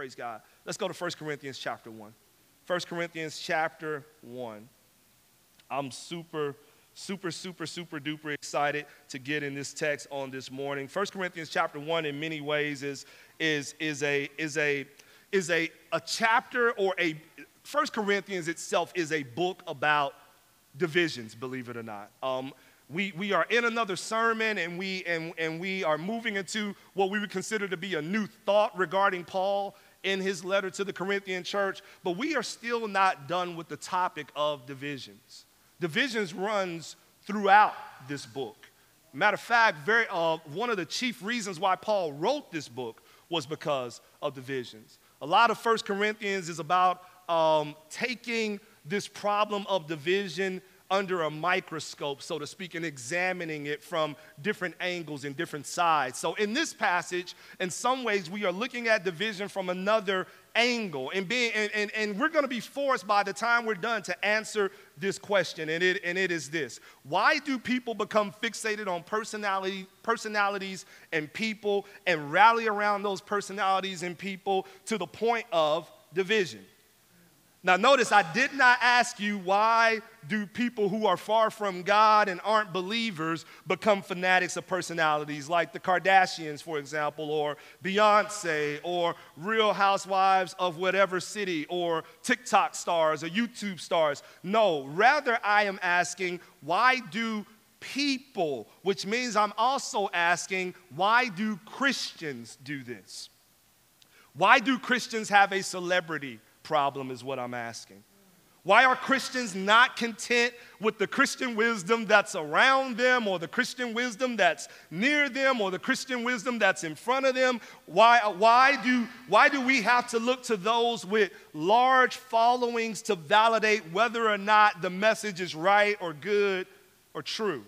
Praise God. Let's go to 1 Corinthians chapter 1. 1 Corinthians chapter 1. I'm super, super, super, super duper excited to get in this text on this morning. 1 Corinthians chapter 1 in many ways is, is, is, a, is, a, is a, a chapter or a, 1 Corinthians itself is a book about divisions, believe it or not. Um, we, we are in another sermon and we, and, and we are moving into what we would consider to be a new thought regarding Paul in his letter to the Corinthian church, but we are still not done with the topic of divisions. Divisions runs throughout this book. Matter of fact, very, uh, one of the chief reasons why Paul wrote this book was because of divisions. A lot of First Corinthians is about um, taking this problem of division under a microscope, so to speak, and examining it from different angles and different sides. So, in this passage, in some ways, we are looking at division from another angle, and, being, and, and, and we're going to be forced by the time we're done to answer this question, and it, and it is this Why do people become fixated on personality, personalities and people and rally around those personalities and people to the point of division? Now, notice I did not ask you why do people who are far from God and aren't believers become fanatics of personalities like the Kardashians, for example, or Beyonce, or Real Housewives of whatever city, or TikTok stars or YouTube stars. No, rather, I am asking why do people, which means I'm also asking why do Christians do this? Why do Christians have a celebrity? Problem, is what I'm asking. Why are Christians not content with the Christian wisdom that's around them or the Christian wisdom that's near them or the Christian wisdom that's in front of them? Why, why, do, why do we have to look to those with large followings to validate whether or not the message is right or good or true?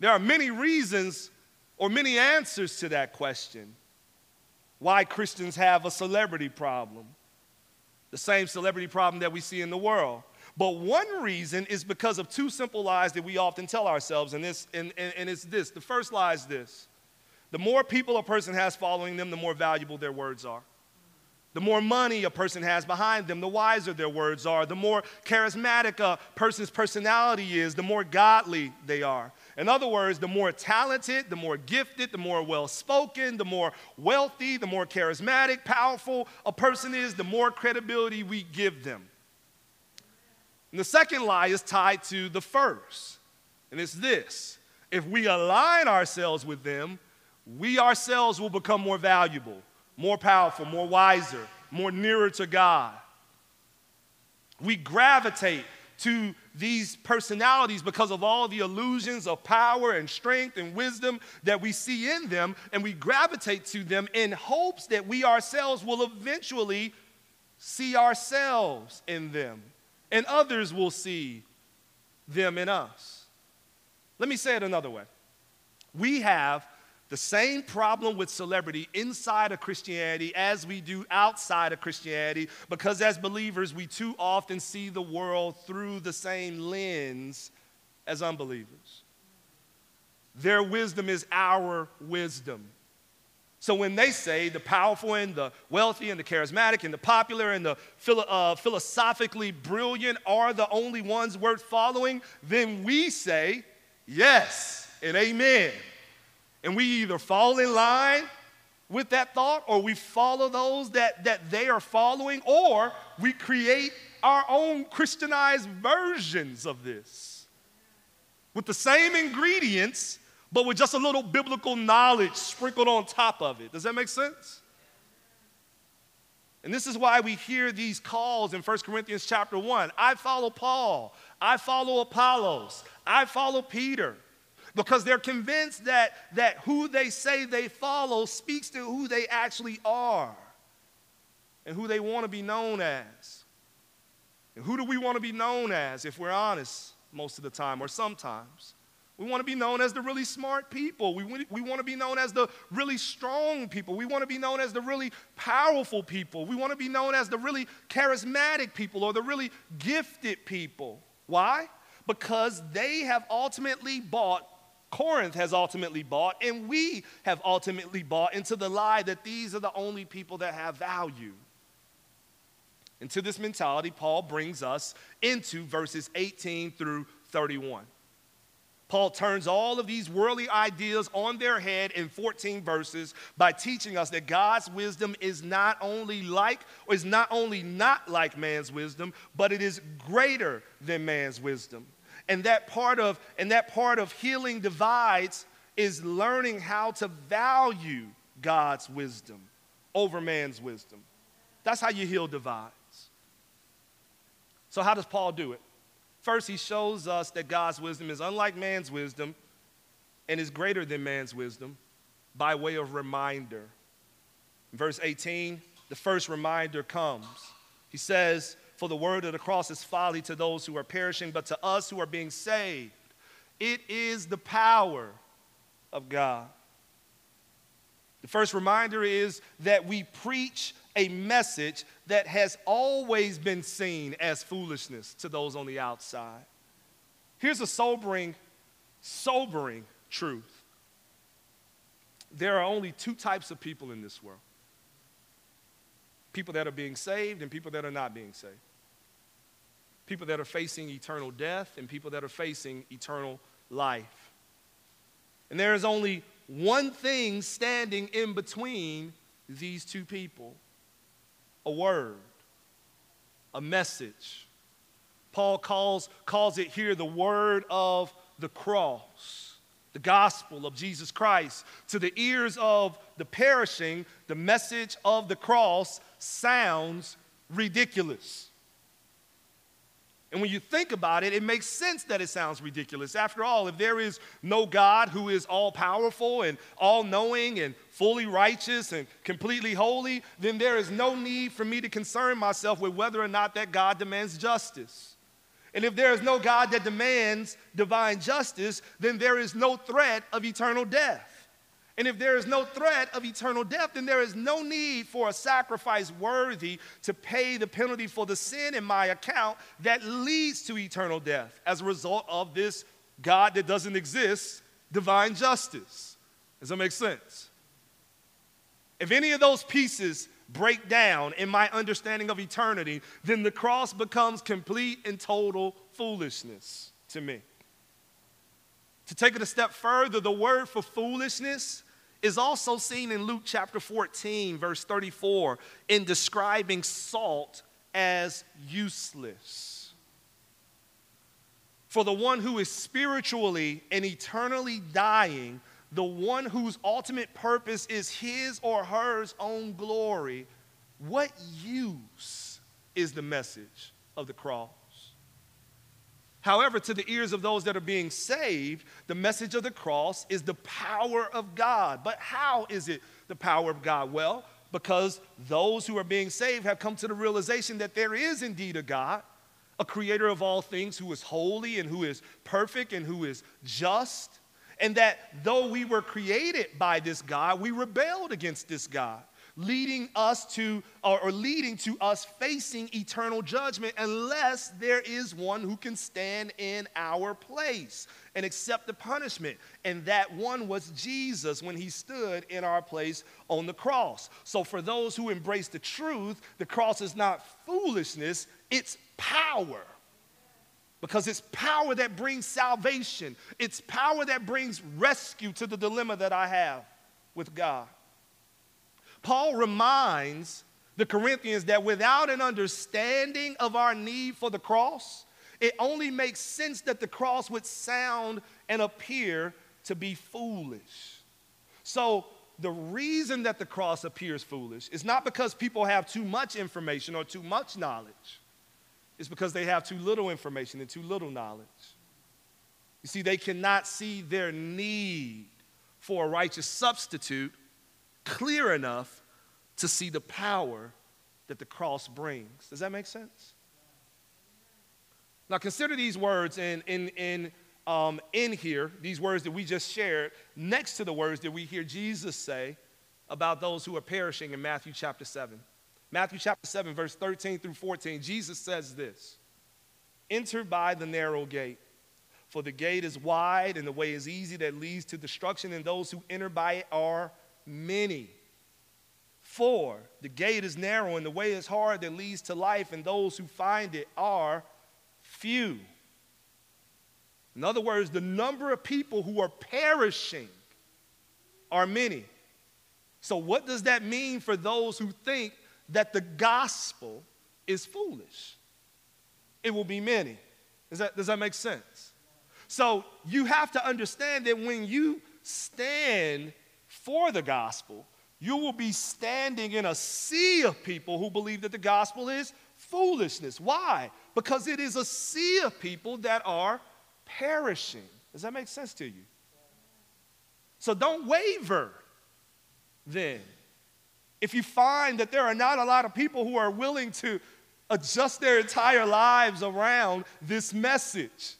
There are many reasons or many answers to that question why Christians have a celebrity problem the same celebrity problem that we see in the world. But one reason is because of two simple lies that we often tell ourselves, and, this, and, and, and it's this. The first lie is this the more people a person has following them, the more valuable their words are. The more money a person has behind them, the wiser their words are. The more charismatic a person's personality is, the more godly they are. In other words, the more talented, the more gifted, the more well spoken, the more wealthy, the more charismatic, powerful a person is, the more credibility we give them. And the second lie is tied to the first, and it's this if we align ourselves with them, we ourselves will become more valuable, more powerful, more wiser, more nearer to God. We gravitate to these personalities because of all the illusions of power and strength and wisdom that we see in them, and we gravitate to them in hopes that we ourselves will eventually see ourselves in them, and others will see them in us. Let me say it another way. We have the same problem with celebrity inside of Christianity as we do outside of Christianity because as believers, we too often see the world through the same lens as unbelievers. Their wisdom is our wisdom. So when they say the powerful and the wealthy and the charismatic and the popular and the philo- uh, philosophically brilliant are the only ones worth following, then we say yes and amen. And we either fall in line with that thought or we follow those that, that they are following or we create our own Christianized versions of this with the same ingredients but with just a little biblical knowledge sprinkled on top of it. Does that make sense? And this is why we hear these calls in 1 Corinthians chapter 1. I follow Paul. I follow Apollos. I follow Peter because they're convinced that, that who they say they follow speaks to who they actually are and who they want to be known as. And who do we want to be known as if we're honest most of the time or sometimes? We want to be known as the really smart people. We, we want to be known as the really strong people. We want to be known as the really powerful people. We want to be known as the really charismatic people or the really gifted people. Why? Because they have ultimately bought Corinth has ultimately bought, and we have ultimately bought into the lie that these are the only people that have value. Into this mentality, Paul brings us into verses 18 through 31. Paul turns all of these worldly ideas on their head in 14 verses by teaching us that God's wisdom is not only like or is not only not like man's wisdom, but it is greater than man's wisdom. And that part of and that part of healing divides is learning how to value God's wisdom over man's wisdom. That's how you heal divides. So how does Paul do it? First, he shows us that God's wisdom is unlike man's wisdom and is greater than man's wisdom by way of reminder. In verse 18, the first reminder comes. He says, For the word of the cross is folly to those who are perishing, but to us who are being saved, it is the power of God. The first reminder is that we preach a message that has always been seen as foolishness to those on the outside. Here's a sobering, sobering truth there are only two types of people in this world people that are being saved and people that are not being saved. People that are facing eternal death and people that are facing eternal life. And there is only one thing standing in between these two people a word, a message. Paul calls, calls it here the word of the cross, the gospel of Jesus Christ. To the ears of the perishing, the message of the cross sounds ridiculous. And when you think about it, it makes sense that it sounds ridiculous. After all, if there is no God who is all powerful and all knowing and fully righteous and completely holy, then there is no need for me to concern myself with whether or not that God demands justice. And if there is no God that demands divine justice, then there is no threat of eternal death. And if there is no threat of eternal death, then there is no need for a sacrifice worthy to pay the penalty for the sin in my account that leads to eternal death as a result of this God that doesn't exist, divine justice. Does that make sense? If any of those pieces break down in my understanding of eternity, then the cross becomes complete and total foolishness to me. To take it a step further, the word for foolishness is also seen in Luke chapter 14, verse 34, in describing salt as useless. For the one who is spiritually and eternally dying, the one whose ultimate purpose is his or hers own glory, what use is the message of the cross? However, to the ears of those that are being saved, the message of the cross is the power of God. But how is it the power of God? Well, because those who are being saved have come to the realization that there is indeed a God, a creator of all things who is holy and who is perfect and who is just. And that though we were created by this God, we rebelled against this God leading us to, or, or leading to us facing eternal judgment unless there is one who can stand in our place and accept the punishment. And that one was Jesus when he stood in our place on the cross. So, for those who embrace the truth, the cross is not foolishness, it's power. Because it's power that brings salvation, it's power that brings rescue to the dilemma that I have with God. Paul reminds the Corinthians that without an understanding of our need for the cross, it only makes sense that the cross would sound and appear to be foolish. So, the reason that the cross appears foolish is not because people have too much information or too much knowledge, it's because they have too little information and too little knowledge. You see, they cannot see their need for a righteous substitute clear enough to see the power that the cross brings. Does that make sense? Now, consider these words in, in, in, um, in here, these words that we just shared, next to the words that we hear Jesus say about those who are perishing in Matthew chapter 7. Matthew chapter 7, verse 13 through 14, Jesus says this Enter by the narrow gate. For the gate is wide and the way is easy that leads to destruction, and those who enter by it are many. For, the gate is narrow and the way is hard that leads to life, and those who find it are few. In other words, the number of people who are perishing are many. So, what does that mean for those who think that the gospel is foolish? It will be many. Does that, does that make sense? So, you have to understand that when you stand for the gospel, you will be standing in a sea of people who believe that the gospel is foolishness. Why? Because it is a sea of people that are perishing. Does that make sense to you? So don't waver then. If you find that there are not a lot of people who are willing to adjust their entire lives around this message,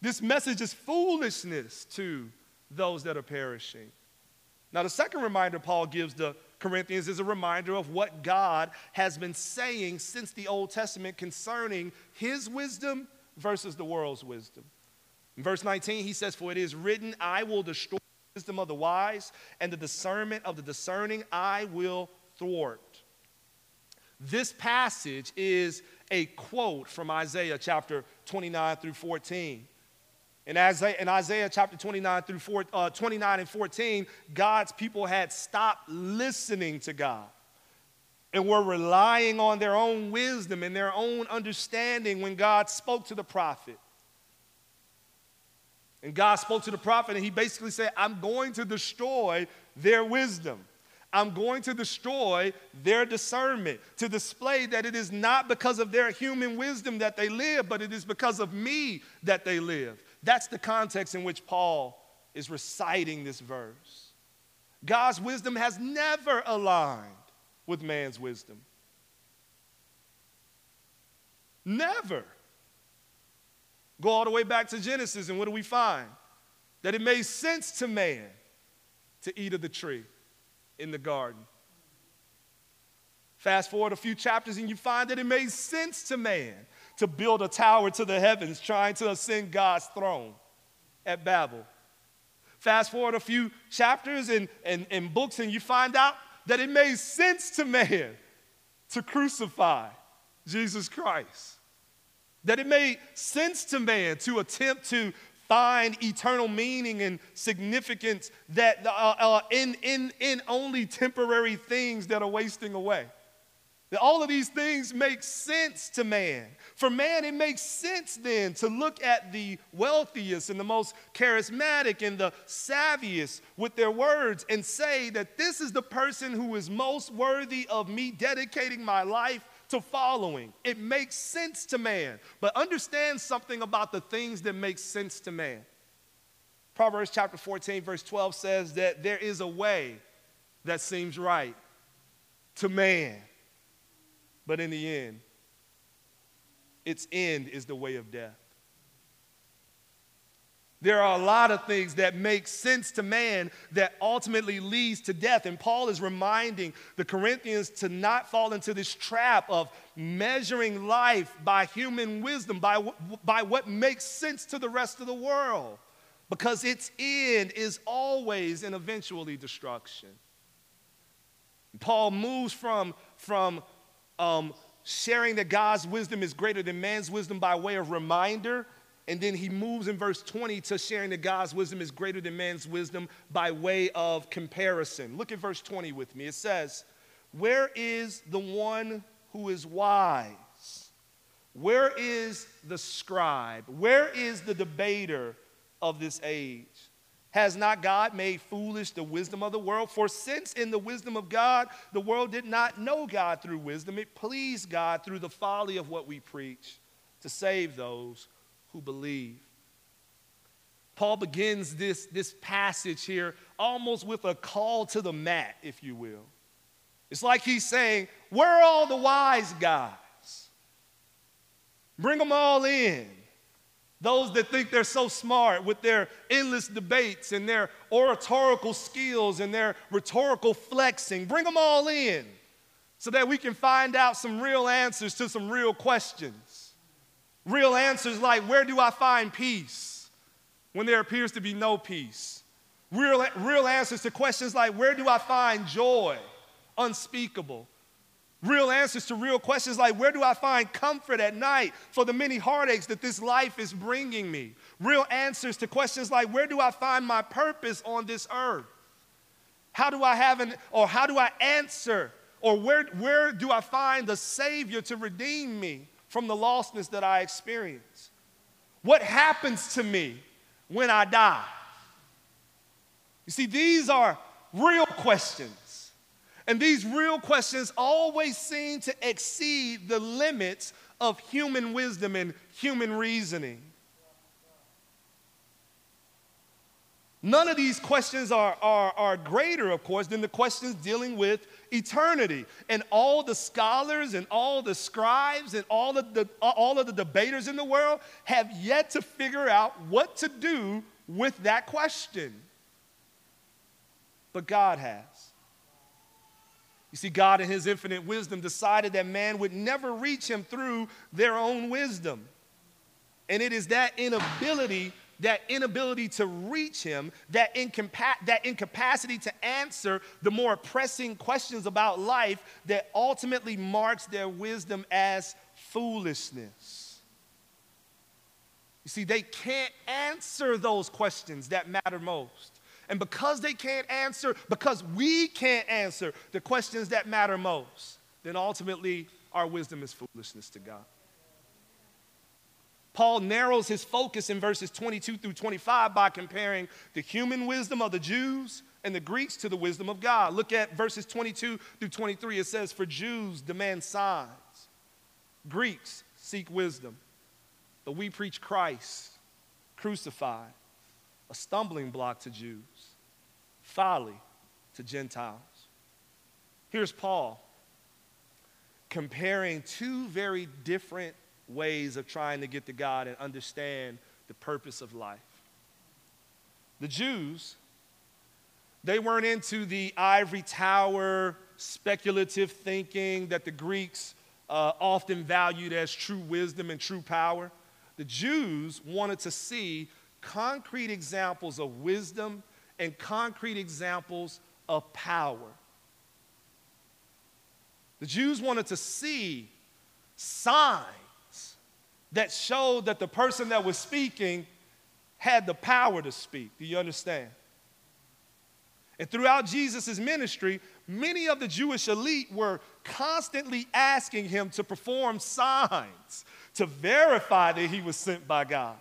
this message is foolishness to those that are perishing. Now, the second reminder Paul gives the Corinthians is a reminder of what God has been saying since the Old Testament concerning his wisdom versus the world's wisdom. In verse 19, he says, For it is written, I will destroy the wisdom of the wise, and the discernment of the discerning I will thwart. This passage is a quote from Isaiah chapter 29 through 14. In Isaiah, in Isaiah chapter 29 through 4, uh, 29 and 14, God's people had stopped listening to God and were relying on their own wisdom and their own understanding when God spoke to the prophet. And God spoke to the prophet, and he basically said, I'm going to destroy their wisdom. I'm going to destroy their discernment to display that it is not because of their human wisdom that they live, but it is because of me that they live. That's the context in which Paul is reciting this verse. God's wisdom has never aligned with man's wisdom. Never. Go all the way back to Genesis, and what do we find? That it made sense to man to eat of the tree in the garden. Fast forward a few chapters, and you find that it made sense to man to build a tower to the heavens, trying to ascend God's throne at Babel. Fast forward a few chapters and, and, and books, and you find out that it made sense to man to crucify Jesus Christ that it made sense to man to attempt to find eternal meaning and significance that uh, uh, in, in, in only temporary things that are wasting away. All of these things make sense to man. For man, it makes sense then to look at the wealthiest and the most charismatic and the savviest with their words and say that this is the person who is most worthy of me dedicating my life to following. It makes sense to man. But understand something about the things that make sense to man. Proverbs chapter 14, verse 12 says that there is a way that seems right to man, but in the end, its end is the way of death. There are a lot of things that make sense to man that ultimately leads to death. And Paul is reminding the Corinthians to not fall into this trap of measuring life by human wisdom, by, by what makes sense to the rest of the world, because its end is always and eventually destruction. Paul moves from, from um, sharing that God's wisdom is greater than man's wisdom by way of reminder and then he moves in verse 20 to sharing that God's wisdom is greater than man's wisdom by way of comparison. Look at verse 20 with me. It says, Where is the one who is wise? Where is the scribe? Where is the debater of this age? Has not God made foolish the wisdom of the world? For since in the wisdom of God, the world did not know God through wisdom, it pleased God through the folly of what we preach to save those who believe. Paul begins this, this passage here almost with a call to the mat, if you will. It's like he's saying, Where are all the wise guys? Bring them all in. Those that think they're so smart with their endless debates and their oratorical skills and their rhetorical flexing, bring them all in so that we can find out some real answers to some real questions. Real answers like where do I find peace? when there appears to be no peace. Real, real answers to questions like where do I find joy? Unspeakable. Real answers to real questions like where do I find comfort at night for the many heartaches that this life is bringing me? Real answers to questions like where do I find my purpose on this earth? How do I have an, or how do I answer, or where, where do I find the Savior to redeem me from the lostness that I experience? What happens to me when I die? You see, these are real questions. And these real questions always seem to exceed the limits of human wisdom and human reasoning. None of these questions are, are, are greater, of course, than the questions dealing with eternity. And all the scholars and all the scribes and all of the, all of the debaters in the world have yet to figure out what to do with that question. But God has. You see, God, in His infinite wisdom, decided that man would never reach Him through their own wisdom. And it is that inability that inability to reach him, that, incompa- that incapacity to answer the more pressing questions about life that ultimately marks their wisdom as foolishness. You see, they can't answer those questions that matter most. And because they can't answer, because we can't answer the questions that matter most, then ultimately our wisdom is foolishness to God. Paul narrows his focus in verses 22 through 25 by comparing the human wisdom of the Jews and the Greeks to the wisdom of God. Look at verses 22 through 23. It says, For Jews demand signs, Greeks seek wisdom. But we preach Christ crucified, a stumbling block to Jews, folly to Gentiles. Here's Paul comparing two very different ways of trying to get to God and understand the purpose of life. The Jews, they weren't into the ivory tower speculative thinking that the Greeks uh, often valued as true wisdom and true power. The Jews wanted to see concrete examples of wisdom and concrete examples of power. The Jews wanted to see signs that showed that the person that was speaking had the power to speak. Do you understand? And throughout Jesus' ministry, many of the Jewish elite were constantly asking him to perform signs to verify that he was sent by God.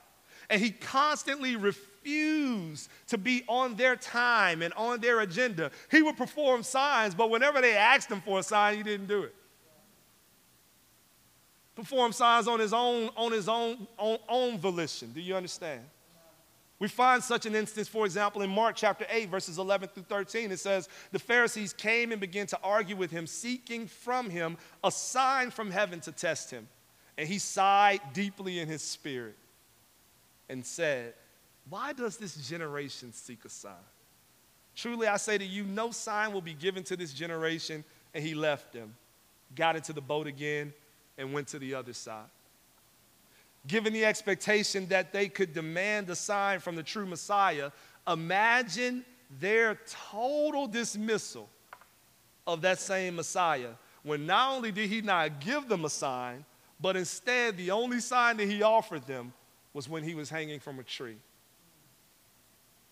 And he constantly refused to be on their time and on their agenda. He would perform signs, but whenever they asked him for a sign, he didn't do it perform signs on his own, on his own, own, own volition. Do you understand? We find such an instance, for example, in Mark chapter 8, verses 11 through 13. It says, The Pharisees came and began to argue with him, seeking from him a sign from heaven to test him. And he sighed deeply in his spirit and said, Why does this generation seek a sign? Truly, I say to you, no sign will be given to this generation. And he left them, got into the boat again, and went to the other side. Given the expectation that they could demand a sign from the true Messiah, imagine their total dismissal of that same Messiah when not only did he not give them a sign, but instead the only sign that he offered them was when he was hanging from a tree.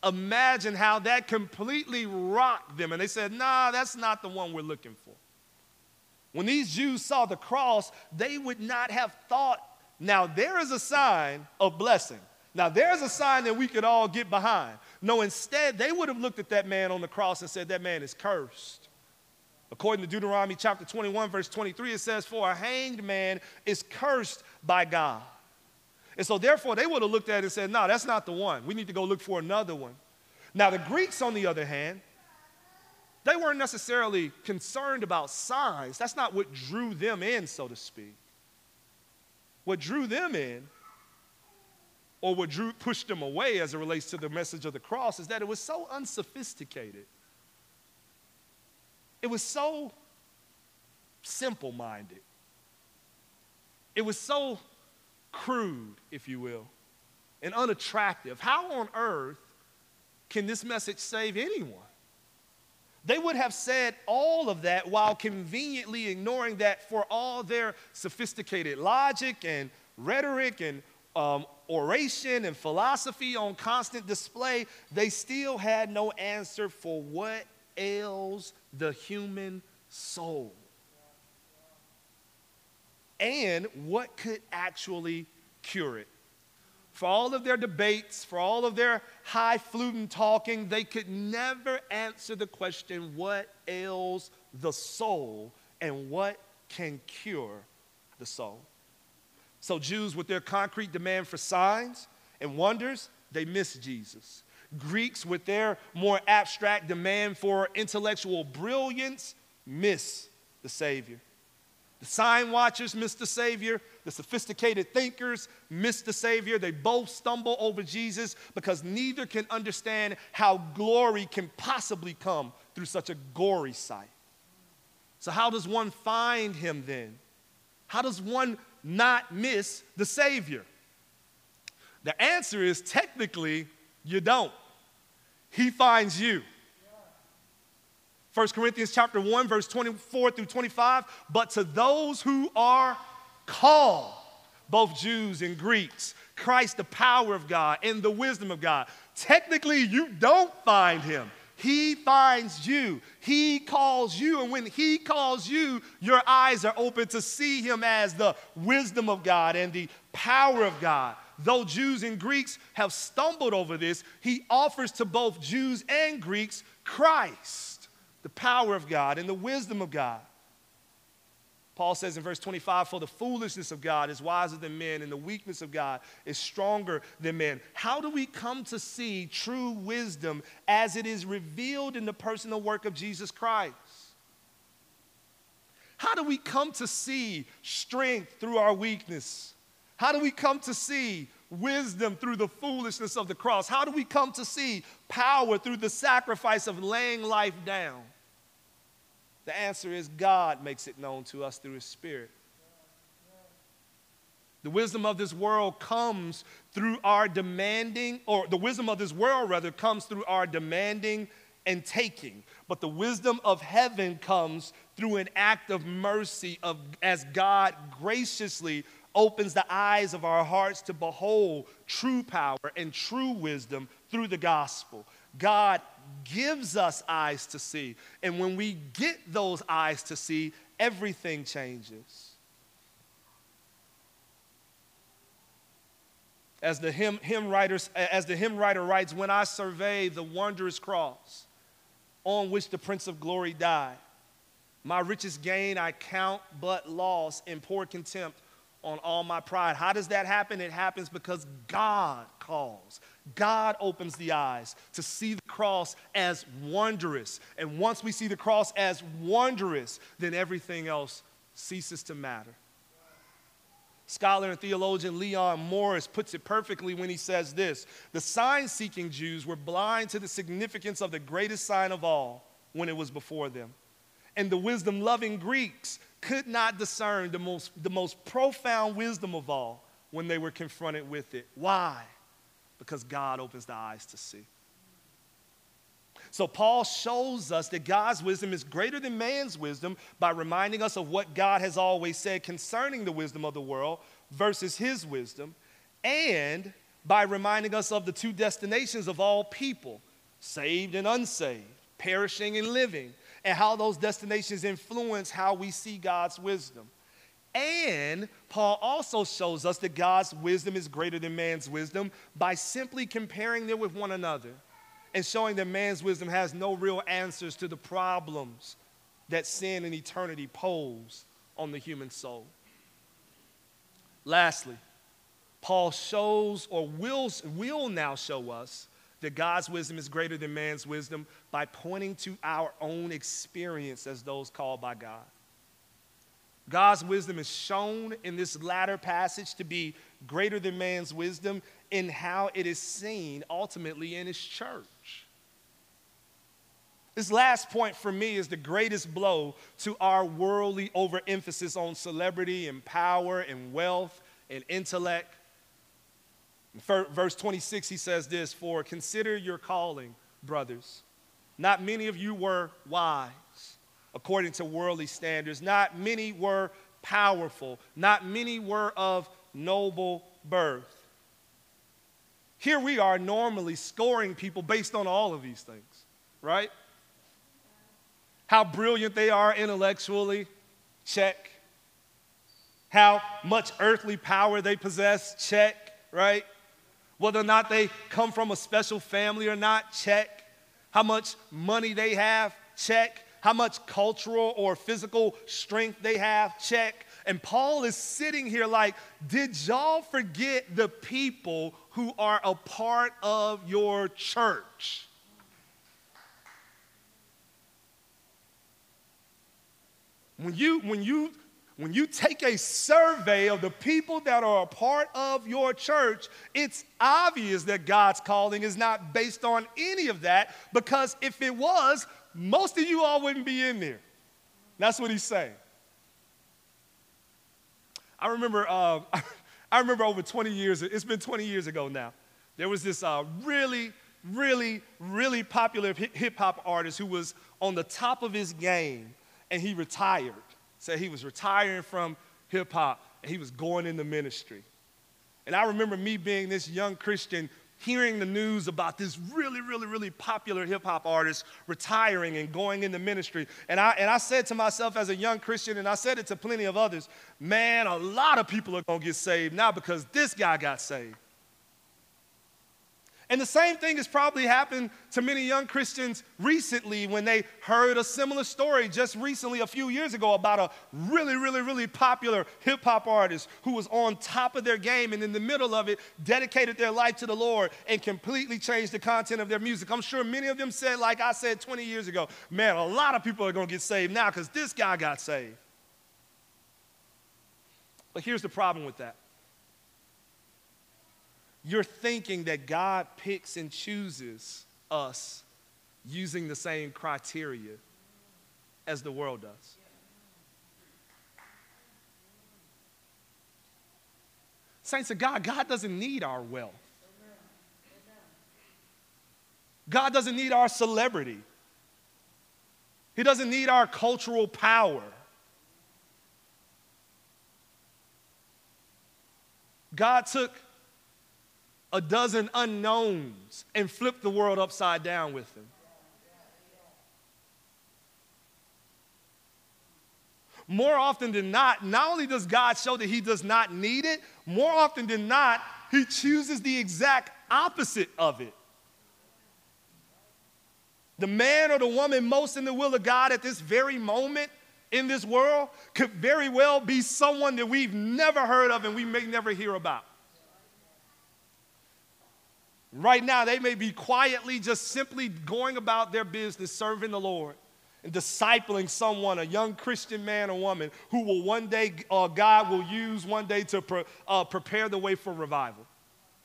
Imagine how that completely rocked them. And they said, nah, that's not the one we're looking for. When these Jews saw the cross, they would not have thought, now there is a sign of blessing. Now there's a sign that we could all get behind. No, instead, they would have looked at that man on the cross and said, that man is cursed. According to Deuteronomy chapter 21, verse 23, it says, For a hanged man is cursed by God. And so, therefore, they would have looked at it and said, No, that's not the one. We need to go look for another one. Now, the Greeks, on the other hand, they weren't necessarily concerned about signs. That's not what drew them in, so to speak. What drew them in, or what drew, pushed them away as it relates to the message of the cross, is that it was so unsophisticated. It was so simple minded. It was so crude, if you will. and unattractive. How on earth can this message save anyone? They would have said all of that while conveniently ignoring that for all their sophisticated logic and rhetoric and um, oration and philosophy on constant display, they still had no answer for what ails the human soul and what could actually cure it. For all of their debates, for all of their highfalutin talking, they could never answer the question what ails the soul and what can cure the soul. So, Jews, with their concrete demand for signs and wonders, they miss Jesus. Greeks, with their more abstract demand for intellectual brilliance, miss the Savior. The sign watchers miss the Savior. The sophisticated thinkers miss the Savior. They both stumble over Jesus because neither can understand how glory can possibly come through such a gory sight. So, how does one find him then? How does one not miss the Savior? The answer is technically, you don't. He finds you. 1 Corinthians chapter 1 verse 24 through 25, but to those who are called, both Jews and Greeks, Christ the power of God and the wisdom of God. Technically, you don't find him. He finds you. He calls you. And when He calls you, your eyes are open to see Him as the wisdom of God and the power of God. Though Jews and Greeks have stumbled over this, He offers to both Jews and Greeks Christ the power of God and the wisdom of God. Paul says in verse 25, For the foolishness of God is wiser than men, and the weakness of God is stronger than men. How do we come to see true wisdom as it is revealed in the personal work of Jesus Christ? How do we come to see strength through our weakness? How do we come to see wisdom through the foolishness of the cross? How do we come to see power through the sacrifice of laying life down? The answer is God makes it known to us through His Spirit. The wisdom of this world comes through our demanding, or the wisdom of this world, rather, comes through our demanding and taking. But the wisdom of heaven comes through an act of mercy of, as God graciously opens the eyes of our hearts to behold true power and true wisdom through the gospel. God gives us eyes to see. And when we get those eyes to see, everything changes. As the hymn, hymn writers, as the hymn writer writes, when I survey the wondrous cross on which the Prince of Glory died, my richest gain I count but loss in poor contempt on all my pride. How does that happen? It happens because God calls. God opens the eyes to see the cross as wondrous. And once we see the cross as wondrous, then everything else ceases to matter. Scholar and theologian Leon Morris puts it perfectly when he says this The sign seeking Jews were blind to the significance of the greatest sign of all when it was before them. And the wisdom loving Greeks could not discern the most, the most profound wisdom of all when they were confronted with it. Why? Because God opens the eyes to see. So, Paul shows us that God's wisdom is greater than man's wisdom by reminding us of what God has always said concerning the wisdom of the world versus his wisdom, and by reminding us of the two destinations of all people saved and unsaved, perishing and living, and how those destinations influence how we see God's wisdom. And Paul also shows us that God's wisdom is greater than man's wisdom by simply comparing them with one another and showing that man's wisdom has no real answers to the problems that sin and eternity pose on the human soul. Lastly, Paul shows or will, will now show us that God's wisdom is greater than man's wisdom by pointing to our own experience as those called by God. God's wisdom is shown in this latter passage to be greater than man's wisdom in how it is seen ultimately in his church. This last point for me is the greatest blow to our worldly overemphasis on celebrity and power and wealth and intellect In verse 26, he says this For consider your calling, brothers. Not many of you were wise according to worldly standards, not many were powerful, not many were of noble birth. Here we are normally scoring people based on all of these things, right? How brilliant they are intellectually, check. How much earthly power they possess, check, right? Whether or not they come from a special family or not, check. How much money they have, check. How much cultural or physical strength they have, check. And Paul is sitting here like, did y'all forget the people who are a part of your church? When you, when you when you take a survey of the people that are a part of your church, it's obvious that God's calling is not based on any of that because if it was, most of you all wouldn't be in there. That's what he's saying. I remember, uh, I remember over 20 years, it's been 20 years ago now, there was this uh, really, really, really popular hip hop artist who was on the top of his game and he retired. Said he was retiring from hip hop and he was going into ministry. And I remember me being this young Christian hearing the news about this really, really, really popular hip hop artist retiring and going into ministry. And I, and I said to myself as a young Christian, and I said it to plenty of others, man, a lot of people are going to get saved now because this guy got saved. And the same thing has probably happened to many young Christians recently when they heard a similar story just recently, a few years ago, about a really, really, really popular hip hop artist who was on top of their game and in the middle of it dedicated their life to the Lord and completely changed the content of their music. I'm sure many of them said, like I said 20 years ago, man, a lot of people are going to get saved now because this guy got saved. But here's the problem with that you're thinking that God picks and chooses us using the same criteria as the world does. Saints of God, God doesn't need our wealth. God doesn't need our celebrity. He doesn't need our cultural power. God took a dozen unknowns and flip the world upside down with them. More often than not, not only does God show that He does not need it, more often than not, He chooses the exact opposite of it. The man or the woman most in the will of God at this very moment in this world could very well be someone that we've never heard of and we may never hear about. Right now, they may be quietly just simply going about their business, serving the Lord and discipling someone, a young Christian man or woman, who will one day, uh, God will use one day to pre- uh, prepare the way for revival.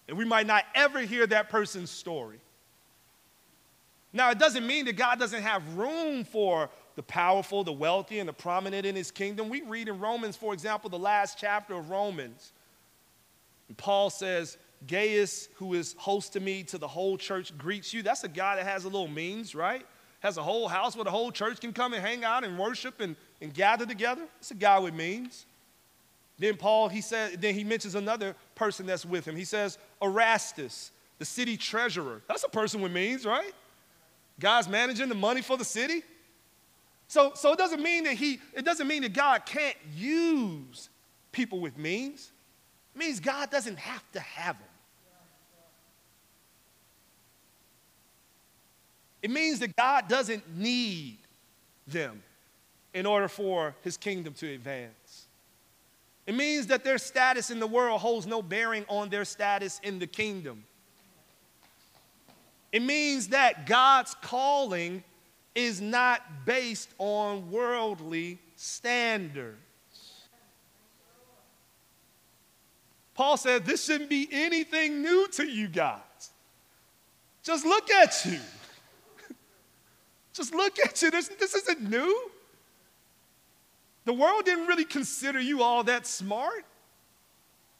And we might not ever hear that person's story. Now, it doesn't mean that God doesn't have room for the powerful, the wealthy, and the prominent in his kingdom. We read in Romans, for example, the last chapter of Romans. And Paul says, Gaius, who is host to me, to the whole church, greets you. That's a guy that has a little means, right? Has a whole house where the whole church can come and hang out and worship and, and gather together. It's a guy with means. Then Paul, he said, then he mentions another person that's with him. He says, Erastus, the city treasurer. That's a person with means, right? Guy's managing the money for the city. So, so it doesn't mean that he, it doesn't mean that God can't use people with means. It means God doesn't have to have them. It means that God doesn't need them in order for his kingdom to advance. It means that their status in the world holds no bearing on their status in the kingdom. It means that God's calling is not based on worldly standards. Paul said, This shouldn't be anything new to you guys. Just look at you. Just look at you. This, this isn't new. The world didn't really consider you all that smart.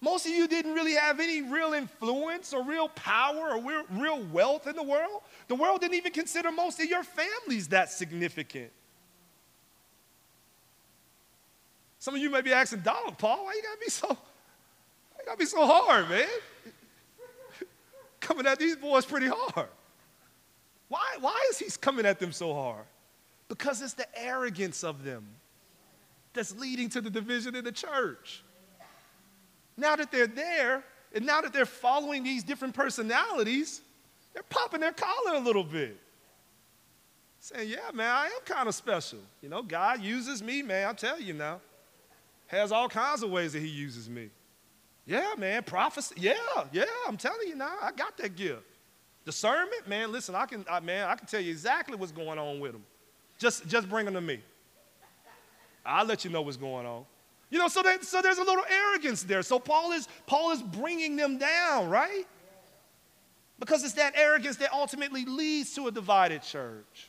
Most of you didn't really have any real influence or real power or real, real wealth in the world. The world didn't even consider most of your families that significant. Some of you may be asking, Donald, Paul, why you gotta be so, why you gotta be so hard, man? coming at these boys pretty hard. Why, why is he coming at them so hard? Because it's the arrogance of them that's leading to the division in the church. Now that they're there, and now that they're following these different personalities, they're popping their collar a little bit. Saying, yeah, man, I am kind of special. You know, God uses me, man, I'll tell you now. Has all kinds of ways that he uses me. Yeah, man, prophecy. Yeah, yeah, I'm telling you now, I got that gift. Discernment, man, listen, I can, I, man, I can tell you exactly what's going on with them. Just, just bring them to me. I'll let you know what's going on. You know, so, that, so there's a little arrogance there. So Paul is, Paul is bringing them down, right? Because it's that arrogance that ultimately leads to a divided church.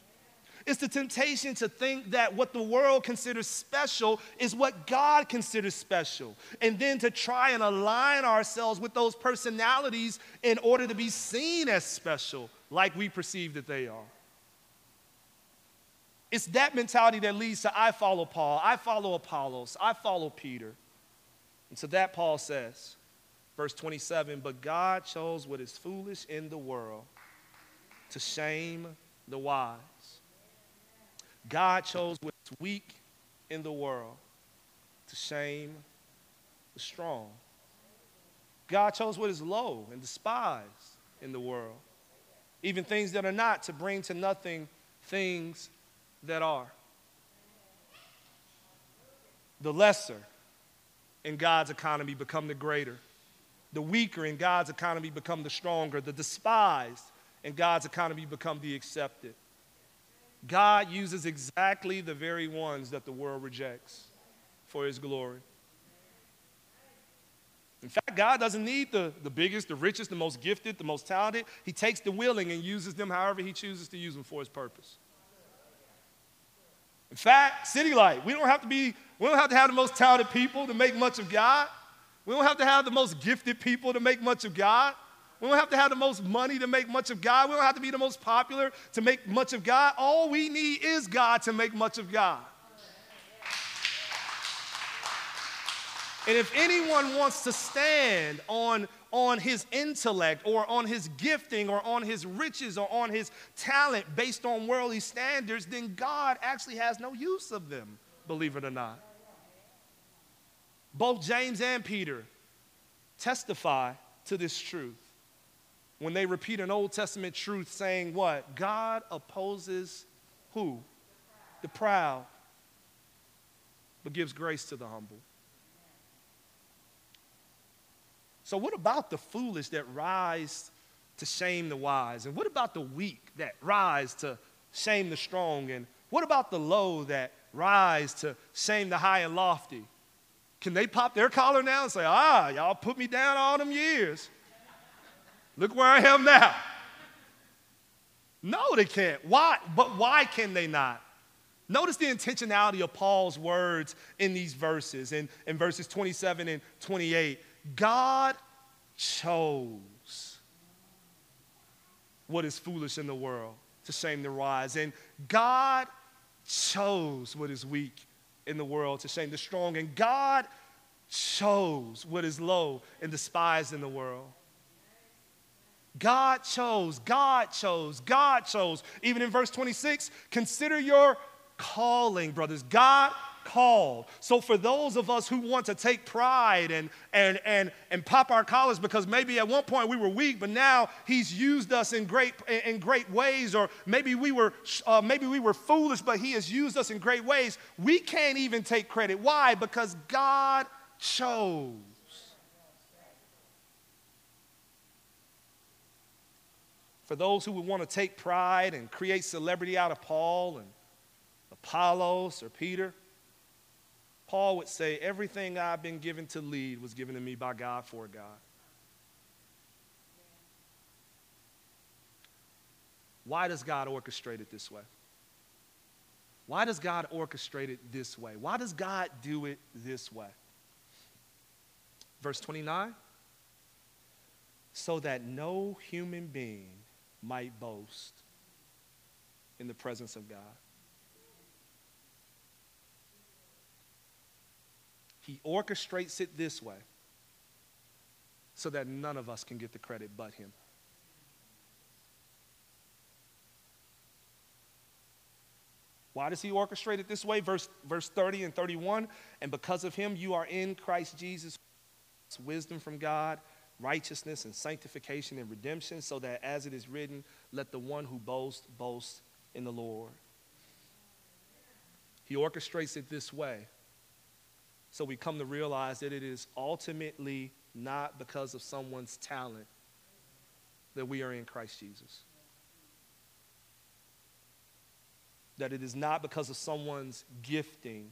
It's the temptation to think that what the world considers special is what God considers special. And then to try and align ourselves with those personalities in order to be seen as special, like we perceive that they are. It's that mentality that leads to I follow Paul, I follow Apollos, I follow Peter. And so that Paul says, verse 27 But God chose what is foolish in the world to shame the wise. God chose what's weak in the world to shame the strong. God chose what is low and despised in the world, even things that are not, to bring to nothing things that are. The lesser in God's economy become the greater. The weaker in God's economy become the stronger. The despised in God's economy become the accepted. God uses exactly the very ones that the world rejects for his glory. In fact, God doesn't need the, the biggest, the richest, the most gifted, the most talented. He takes the willing and uses them however he chooses to use them for his purpose. In fact, City Light, we don't have to be, we don't have to have the most talented people to make much of God. We don't have to have the most gifted people to make much of God. We don't have to have the most money to make much of God. We don't have to be the most popular to make much of God. All we need is God to make much of God. And if anyone wants to stand on on his intellect or on his gifting or on his riches or on his talent based on worldly standards, then God actually has no use of them, believe it or not. Both James and Peter testify to this truth when they repeat an Old Testament truth saying what? God opposes who? The proud, but gives grace to the humble. So, what about the foolish that rise to shame the wise? And what about the weak that rise to shame the strong? And what about the low that rise to shame the high and lofty? Can they pop their collar now and say, ah, y'all put me down all them years? Look where I am now. No, they can't. Why? But why can they not? Notice the intentionality of Paul's words in these verses, in, in verses 27 and 28. God chose what is foolish in the world to shame the wise. And God chose what is weak in the world to shame the strong. And God chose what is low and despised in the world. God chose, God chose, God chose. Even in verse 26, consider your calling, brothers. God called. So for those of us who want to take pride and, and, and, and pop our collars because maybe at one point we were weak, but now he's used us in great, in great ways, or maybe we, were, uh, maybe we were foolish, but he has used us in great ways, we can't even take credit. Why? Because God chose. For those who would want to take pride and create celebrity out of Paul and Apollos or Peter, Paul would say, Everything I've been given to lead was given to me by God for God. Why does God orchestrate it this way? Why does God orchestrate it this way? Why does God do it this way? Verse 29 so that no human being might boast in the presence of God. He orchestrates it this way so that none of us can get the credit but Him. Why does He orchestrate it this way? Verse, verse 30 and 31 And because of Him, you are in Christ Jesus, wisdom from God righteousness and sanctification and redemption, so that as it is written, let the one who boasts boast in the Lord. He orchestrates it this way. So we come to realize that it is ultimately not because of someone's talent that we are in Christ Jesus. That it is not because of someone's gifting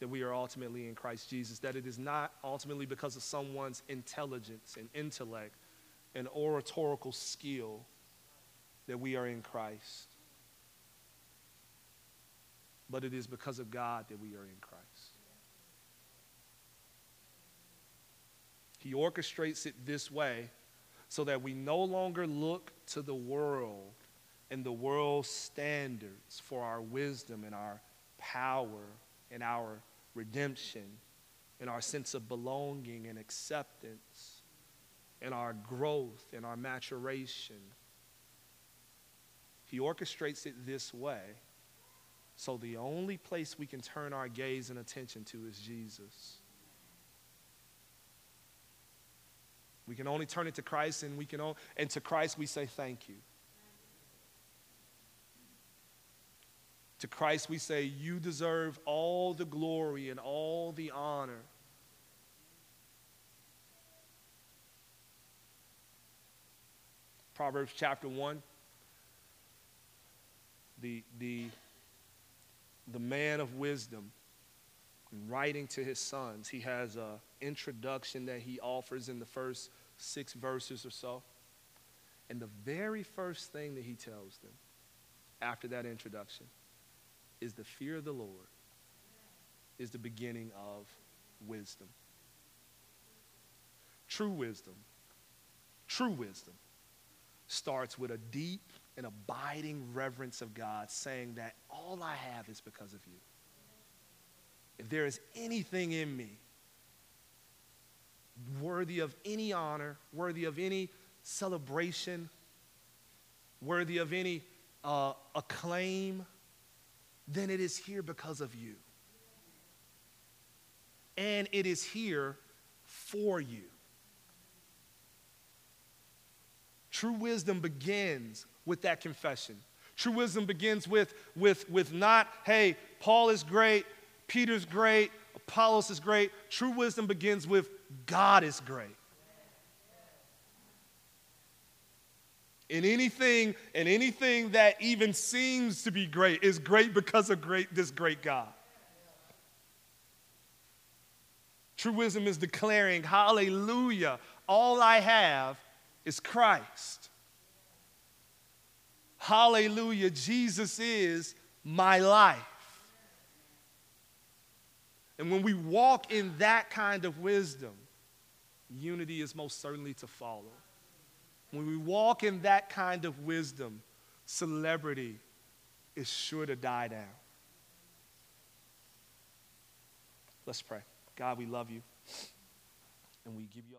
that we are ultimately in Christ Jesus, that it is not ultimately because of someone's intelligence and intellect and oratorical skill that we are in Christ, but it is because of God that we are in Christ. He orchestrates it this way so that we no longer look to the world and the world's standards for our wisdom and our power and our redemption and our sense of belonging and acceptance and our growth and our maturation. He orchestrates it this way. So the only place we can turn our gaze and attention to is Jesus. We can only turn it to Christ and we can only, and to Christ we say thank you. To Christ, we say, You deserve all the glory and all the honor. Proverbs chapter 1. The, the, the man of wisdom writing to his sons, he has an introduction that he offers in the first six verses or so. And the very first thing that he tells them after that introduction is the fear of the Lord is the beginning of wisdom. True wisdom, true wisdom starts with a deep and abiding reverence of God, saying that all I have is because of you. If there is anything in me worthy of any honor, worthy of any celebration, worthy of any uh, acclaim, then it is here because of you. And it is here for you. True wisdom begins with that confession. True wisdom begins with, with, with not, hey, Paul is great, Peter's great, Apollos is great. True wisdom begins with God is great. And anything and anything that even seems to be great is great because of great this great God. True wisdom is declaring, Hallelujah, all I have is Christ. Hallelujah, Jesus is my life. And when we walk in that kind of wisdom, unity is most certainly to follow. When we walk in that kind of wisdom, celebrity is sure to die down. Let's pray. God, we love you and we give you.